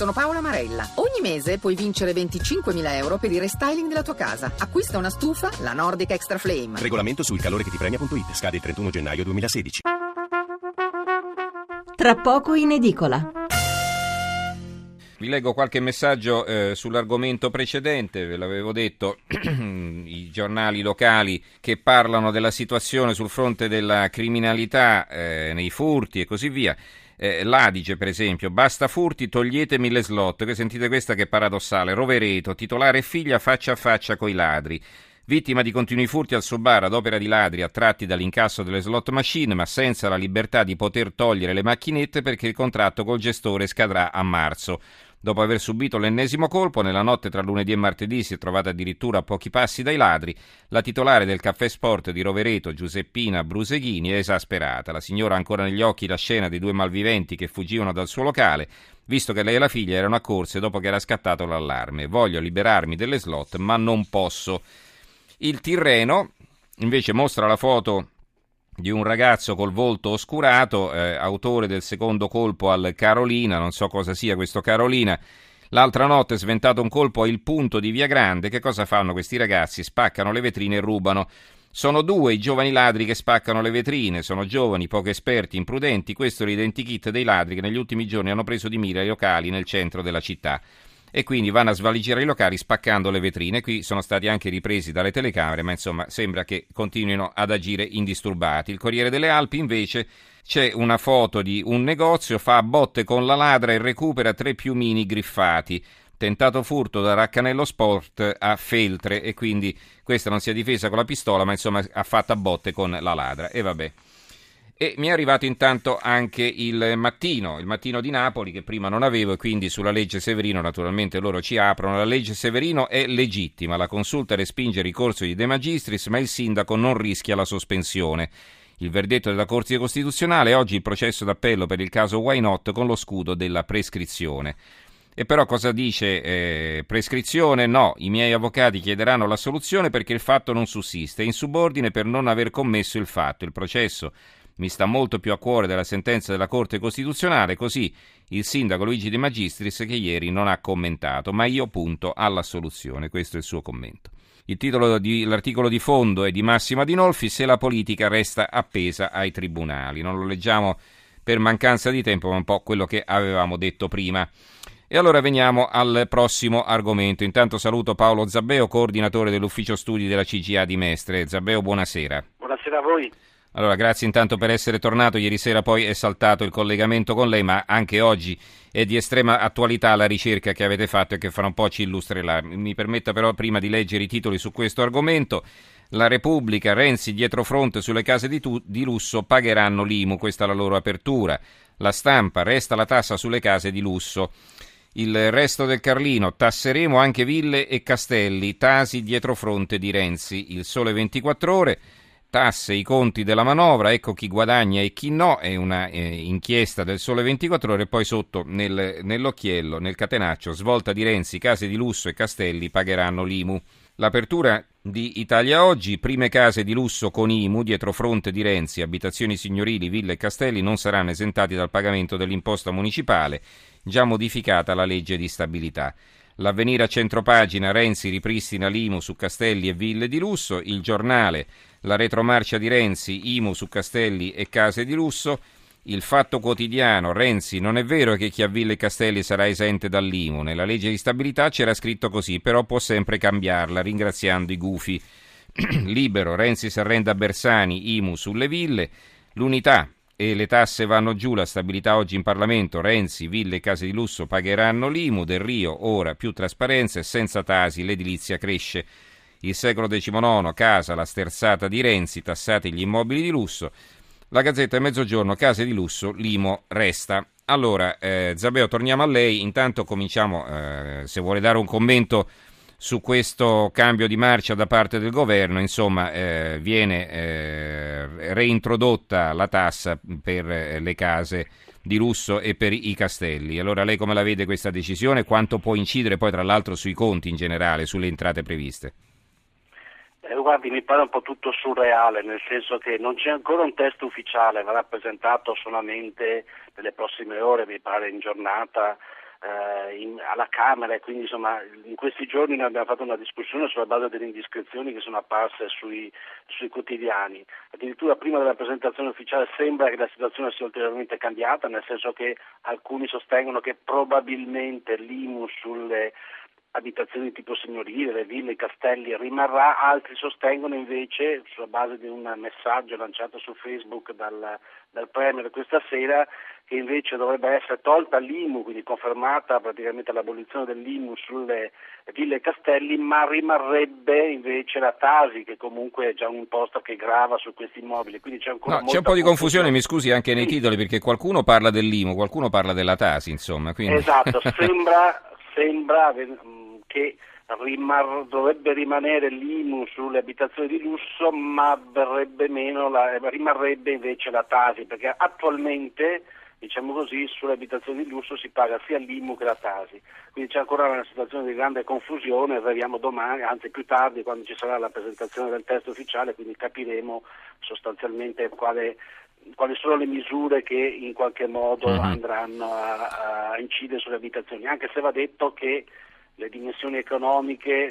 Sono Paola Marella. Ogni mese puoi vincere 25.000 euro per il restyling della tua casa. Acquista una stufa, la Nordic Extra Flame. Regolamento sul calore che ti premia.it. Scade il 31 gennaio 2016. Tra poco in edicola. Vi leggo qualche messaggio eh, sull'argomento precedente, ve l'avevo detto, i giornali locali che parlano della situazione sul fronte della criminalità, eh, nei furti e così via. Eh, L'Adige, per esempio, basta furti, toglietemi le slot. Che sentite questa che è paradossale. Rovereto, titolare e figlia faccia a faccia coi ladri. Vittima di continui furti al suo bar ad opera di ladri attratti dall'incasso delle slot machine, ma senza la libertà di poter togliere le macchinette perché il contratto col gestore scadrà a marzo. Dopo aver subito l'ennesimo colpo, nella notte tra lunedì e martedì si è trovata addirittura a pochi passi dai ladri. La titolare del caffè sport di Rovereto, Giuseppina Bruseghini, è esasperata. La signora ha ancora negli occhi la scena dei due malviventi che fuggivano dal suo locale, visto che lei e la figlia erano accorse dopo che era scattato l'allarme. Voglio liberarmi delle slot, ma non posso. Il Tirreno invece mostra la foto di un ragazzo col volto oscurato, eh, autore del secondo colpo al Carolina, non so cosa sia questo Carolina. L'altra notte sventato un colpo al punto di Via Grande, che cosa fanno questi ragazzi? Spaccano le vetrine e rubano. Sono due i giovani ladri che spaccano le vetrine, sono giovani, poco esperti, imprudenti, questo è l'identikit dei ladri che negli ultimi giorni hanno preso di mira i locali nel centro della città e quindi vanno a svaligare i locali spaccando le vetrine. Qui sono stati anche ripresi dalle telecamere, ma insomma sembra che continuino ad agire indisturbati. Il Corriere delle Alpi invece c'è una foto di un negozio, fa botte con la ladra e recupera tre piumini griffati. Tentato furto da Raccanello Sport a Feltre e quindi questa non si è difesa con la pistola, ma insomma ha fatto a botte con la ladra. E vabbè. E mi è arrivato intanto anche il mattino, il mattino di Napoli che prima non avevo e quindi sulla legge Severino naturalmente loro ci aprono. La legge Severino è legittima, la consulta respinge il ricorso di De Magistris ma il sindaco non rischia la sospensione. Il verdetto della Corte Costituzionale, oggi il processo d'appello per il caso Why Not con lo scudo della prescrizione. E però cosa dice eh, prescrizione? No, i miei avvocati chiederanno l'assoluzione perché il fatto non sussiste, in subordine per non aver commesso il fatto. Il processo mi sta molto più a cuore della sentenza della Corte Costituzionale, così il sindaco Luigi De Magistris che ieri non ha commentato, ma io punto alla soluzione, questo è il suo commento. Il titolo dell'articolo di fondo è di Massima Dinolfi, se la politica resta appesa ai tribunali. Non lo leggiamo per mancanza di tempo, ma un po' quello che avevamo detto prima. E allora veniamo al prossimo argomento. Intanto saluto Paolo Zabbeo, coordinatore dell'ufficio studi della CGA di Mestre. Zabbeo, buonasera. Buonasera a voi. Allora, grazie intanto per essere tornato. Ieri sera poi è saltato il collegamento con lei, ma anche oggi è di estrema attualità la ricerca che avete fatto e che fra un po' ci illustrerà. Mi permetta però prima di leggere i titoli su questo argomento. La Repubblica, Renzi dietro fronte sulle case di, tu- di lusso pagheranno l'IMU, questa è la loro apertura. La stampa, resta la tassa sulle case di lusso. Il resto del Carlino, tasseremo anche ville e castelli, tasi dietro fronte di Renzi. Il sole 24 ore tasse, i conti della manovra, ecco chi guadagna e chi no, è una eh, inchiesta del Sole 24 ore, poi sotto nel, nell'occhiello, nel catenaccio, svolta di Renzi, case di lusso e castelli pagheranno l'IMU. L'apertura di Italia Oggi, prime case di lusso con IMU dietro fronte di Renzi, abitazioni signorili, ville e castelli non saranno esentati dal pagamento dell'imposta municipale, già modificata la legge di stabilità. L'avvenire a centropagina, Renzi ripristina l'IMU su castelli e ville di lusso, il giornale la retromarcia di Renzi, IMU su castelli e case di lusso, il fatto quotidiano, Renzi, non è vero che chi ha ville e castelli sarà esente dall'IMU, nella legge di stabilità c'era scritto così, però può sempre cambiarla, ringraziando i gufi. Libero, Renzi si arrende a Bersani, IMU sulle ville, l'unità e le tasse vanno giù, la stabilità oggi in Parlamento, Renzi, ville e case di lusso pagheranno l'IMU, Del Rio, ora più trasparenza e senza tasi l'edilizia cresce. Il secolo XIX, casa, la sterzata di Renzi, tassati gli immobili di lusso. La Gazzetta e Mezzogiorno, case di lusso, l'IMO resta. Allora, eh, Zabeo, torniamo a lei. Intanto cominciamo, eh, se vuole dare un commento su questo cambio di marcia da parte del governo, insomma, eh, viene eh, reintrodotta la tassa per eh, le case di lusso e per i castelli. Allora lei come la vede questa decisione? Quanto può incidere poi tra l'altro sui conti in generale, sulle entrate previste? Eh, guardi, mi pare un po' tutto surreale, nel senso che non c'è ancora un testo ufficiale, verrà presentato solamente nelle prossime ore, mi pare in giornata, eh, in, alla Camera e quindi insomma in questi giorni noi abbiamo fatto una discussione sulla base delle indiscrezioni che sono apparse sui, sui quotidiani. Addirittura prima della presentazione ufficiale sembra che la situazione sia ulteriormente cambiata, nel senso che alcuni sostengono che probabilmente l'IMU sulle abitazioni di tipo signorile, le ville, i castelli rimarrà, altri sostengono invece, sulla base di un messaggio lanciato su Facebook dal, dal Premier questa sera, che invece dovrebbe essere tolta l'IMU, quindi confermata praticamente l'abolizione dell'IMU sulle ville e castelli, ma rimarrebbe invece la Tasi, che comunque è già un'imposta che grava su questi immobili. Quindi c'è ancora no, c'è un po' di confusione, mi scusi, anche nei sì. titoli, perché qualcuno parla dell'IMU, qualcuno parla della Tasi, insomma. Quindi... Esatto, sembra, sembra che rimar- dovrebbe rimanere l'IMU sulle abitazioni di lusso, ma la, rimarrebbe invece la Tasi, perché attualmente diciamo così, sulle abitazioni di lusso si paga sia l'IMU che la Tasi. Quindi c'è ancora una situazione di grande confusione, vediamo domani, anzi più tardi quando ci sarà la presentazione del testo ufficiale, quindi capiremo sostanzialmente quale, quali sono le misure che in qualche modo uh-huh. andranno a, a incidere sulle abitazioni, anche se va detto che le dimensioni economiche,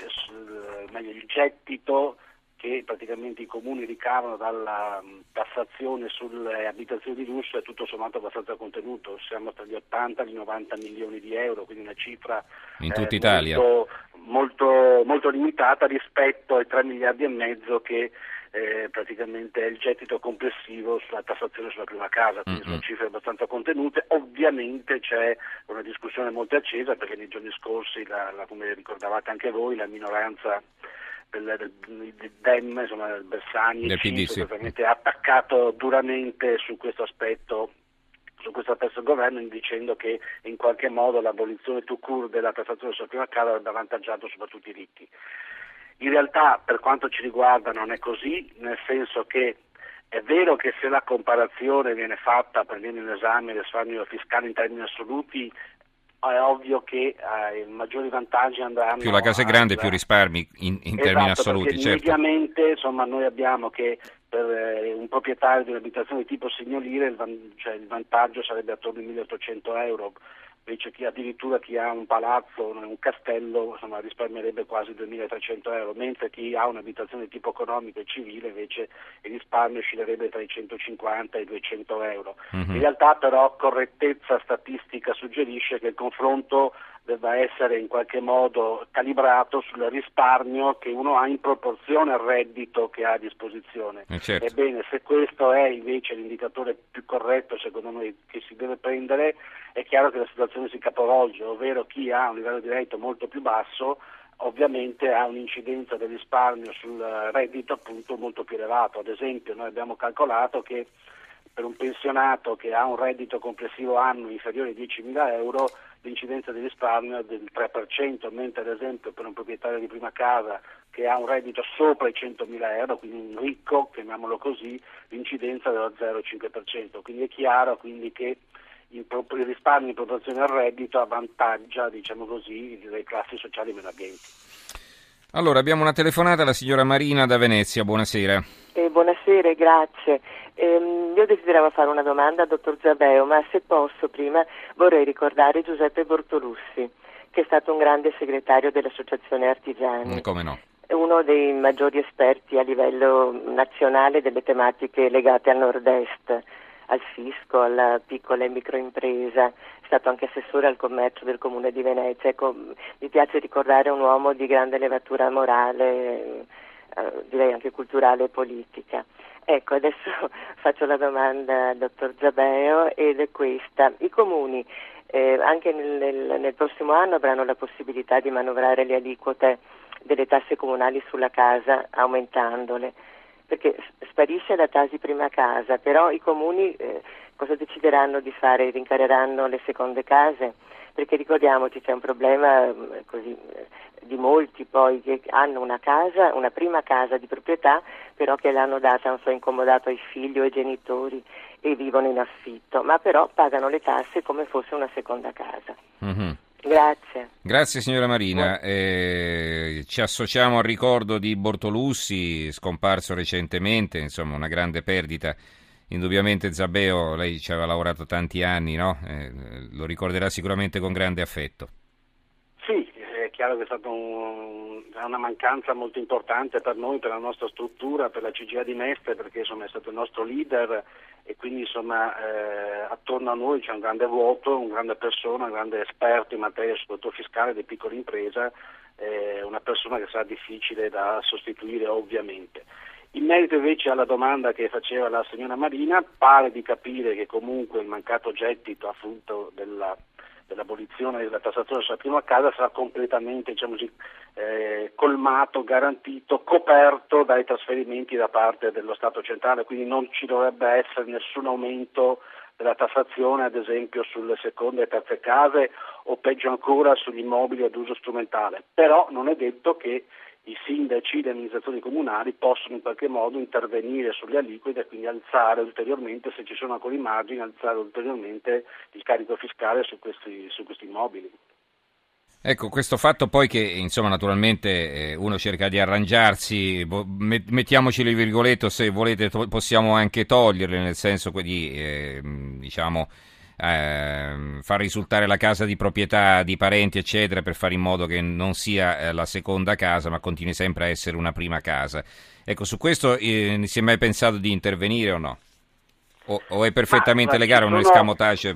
meglio il gettito che praticamente i comuni ricavano dalla tassazione sulle abitazioni di lusso è tutto sommato abbastanza contenuto, siamo tra gli 80 e gli 90 milioni di euro, quindi una cifra in tutta eh, Italia. Molto, molto, molto, limitata rispetto ai 3 miliardi e mezzo che eh, praticamente è il gettito complessivo sulla tassazione sulla prima casa, quindi mm-hmm. sono cifre abbastanza contenute. Ovviamente c'è una discussione molto accesa perché nei giorni scorsi, la, la, come ricordavate anche voi, la minoranza del, del, DEM, insomma del Bersani, del PD, sì. ha attaccato duramente su questo aspetto su questo il governo dicendo che in qualche modo l'abolizione to cure della tassazione sulla prima casa avrebbe avvantaggiato soprattutto i ricchi. In realtà per quanto ci riguarda non è così, nel senso che è vero che se la comparazione viene fatta prendendo in esame il risparmio fiscale in termini assoluti, è ovvio che eh, i maggiori vantaggi andranno... Più la casa è grande, al... più risparmi in, in esatto, termini assoluti, certo. Mediamente, insomma, noi abbiamo che per eh, un proprietario di un'abitazione di tipo signolire il, van- cioè, il vantaggio sarebbe attorno ai 1800 euro, invece chi addirittura chi ha un palazzo, un castello, insomma, risparmierebbe quasi 2.300 euro, mentre chi ha un'abitazione di tipo economico e civile invece il risparmio oscillerebbe tra i 150 e i 200 euro. Mm-hmm. In realtà però correttezza statistica suggerisce che il confronto debba essere in qualche modo calibrato sul risparmio che uno ha in proporzione al reddito che ha a disposizione. Eh certo. Ebbene, se questo è invece l'indicatore più corretto secondo noi che si deve prendere, è chiaro che la situazione si capovolge, ovvero chi ha un livello di reddito molto più basso ovviamente ha un'incidenza del risparmio sul reddito appunto molto più elevato. Ad esempio noi abbiamo calcolato che per un pensionato che ha un reddito complessivo annuo inferiore ai 10.000 euro l'incidenza di risparmio è del 3%, mentre ad esempio per un proprietario di prima casa che ha un reddito sopra i 100.000 euro, quindi un ricco, chiamiamolo così, l'incidenza è dello 0,5%. Quindi è chiaro quindi, che il, risparmio in proporzione al reddito avvantaggia diciamo così, le classi sociali meno abbienti. Allora, abbiamo una telefonata alla signora Marina da Venezia, buonasera. Eh, buonasera, grazie. Eh, io desideravo fare una domanda al dottor Zabeo, ma se posso prima vorrei ricordare Giuseppe Bortolussi, che è stato un grande segretario dell'Associazione Artigiani. Mm, come no? Uno dei maggiori esperti a livello nazionale delle tematiche legate al nord-est al fisco, alla piccola e microimpresa, è stato anche assessore al commercio del comune di Venezia. Ecco, mi piace ricordare un uomo di grande levatura morale, eh, direi anche culturale e politica. Ecco, adesso faccio la domanda al dottor Zabeo ed è questa. I comuni eh, anche nel, nel, nel prossimo anno avranno la possibilità di manovrare le aliquote delle tasse comunali sulla casa aumentandole perché sparisce la Tasi prima casa, però i comuni eh, cosa decideranno di fare? Rincareranno le seconde case? Perché ricordiamoci c'è un problema eh, così, eh, di molti poi che hanno una casa, una prima casa di proprietà, però che l'hanno data, non so, incomodato ai figli o ai genitori e vivono in affitto, ma però pagano le tasse come fosse una seconda casa. Mm-hmm. Grazie. Grazie signora Marina. Eh, ci associamo al ricordo di Bortolussi, scomparso recentemente, insomma una grande perdita indubbiamente Zabeo, lei ci aveva lavorato tanti anni, no? eh, lo ricorderà sicuramente con grande affetto. Sì, è chiaro che è stata un, una mancanza molto importante per noi, per la nostra struttura, per la CGA di Mestre, perché insomma, è stato il nostro leader e quindi insomma, eh, attorno a noi c'è un grande vuoto, una grande persona, un grande esperto in materia soprattutto fiscale di piccola impresa, eh, una persona che sarà difficile da sostituire ovviamente. In merito invece alla domanda che faceva la signora Marina, pare di capire che comunque il mancato gettito a frutto della, dell'abolizione della tassazione sulla prima casa sarà completamente diciamo così, eh, colmato, garantito, coperto dai trasferimenti da parte dello Stato centrale, quindi non ci dovrebbe essere nessun aumento della tassazione ad esempio sulle seconde e terze case o peggio ancora sugli immobili ad uso strumentale, però non è detto che i sindaci le amministrazioni comunali possono in qualche modo intervenire sulle aliquote e quindi alzare ulteriormente, se ci sono ancora i margini, alzare ulteriormente il carico fiscale su questi, su questi immobili. Ecco, questo fatto poi che, insomma, naturalmente eh, uno cerca di arrangiarsi, mettiamoci le virgolette, se volete possiamo anche toglierle, nel senso di, eh, diciamo, eh, far risultare la casa di proprietà di parenti, eccetera, per fare in modo che non sia eh, la seconda casa, ma continui sempre a essere una prima casa. Ecco, su questo eh, si è mai pensato di intervenire o no? O, o è perfettamente ma, legale, un escamotage?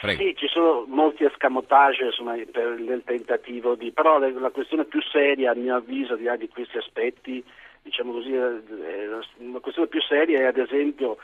Prego. Sì, ci sono molti escamotage insomma, per il tentativo di... però la questione più seria, a mio avviso, di, di questi aspetti, diciamo così, la questione più seria è ad esempio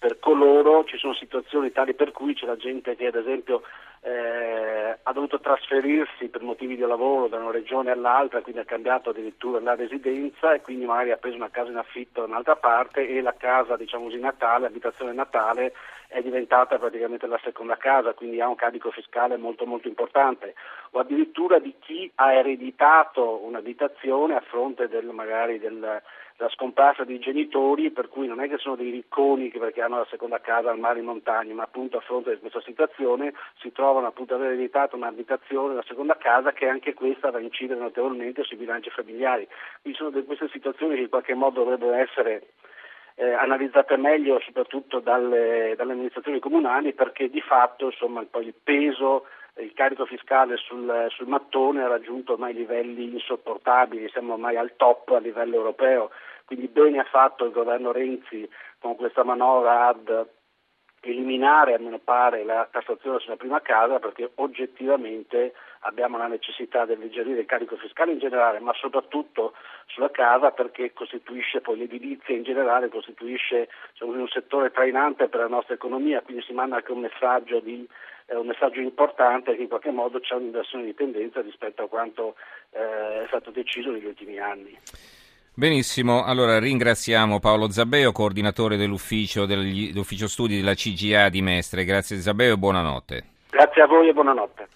per coloro ci sono situazioni tali per cui c'è la gente che ad esempio eh, ha dovuto trasferirsi per motivi di lavoro da una regione all'altra, quindi ha cambiato addirittura la residenza e quindi magari ha preso una casa in affitto da un'altra parte e la casa diciamo così natale, abitazione natale è diventata praticamente la seconda casa, quindi ha un carico fiscale molto molto importante, o addirittura di chi ha ereditato un'abitazione a fronte del, magari del la scomparsa dei genitori, per cui non è che sono dei ricconi perché hanno la seconda casa al mare in montagna, ma appunto a fronte di questa situazione si trovano appunto ad aver ereditato un'abitazione, una seconda casa che anche questa va a incidere notevolmente sui bilanci familiari. Quindi sono queste situazioni che in qualche modo dovrebbero essere eh, analizzate meglio soprattutto dalle, dalle, amministrazioni comunali perché di fatto insomma, poi il peso il carico fiscale sul, sul, mattone ha raggiunto ormai livelli insopportabili, siamo ormai al top a livello europeo, quindi bene ha fatto il governo Renzi con questa manovra ad eliminare, almeno pare, la tassazione sulla prima casa perché oggettivamente abbiamo la necessità di alleggerire il carico fiscale in generale, ma soprattutto sulla casa perché costituisce poi l'edilizia in generale, costituisce diciamo, un settore trainante per la nostra economia, quindi si manda anche un messaggio, di, eh, un messaggio importante che in qualche modo c'è un'inversione di tendenza rispetto a quanto eh, è stato deciso negli ultimi anni. Benissimo, allora ringraziamo Paolo Zabbeo, coordinatore dell'ufficio, dell'ufficio studi della CGA di Mestre. Grazie Zabbeo e buonanotte. Grazie a voi e buonanotte.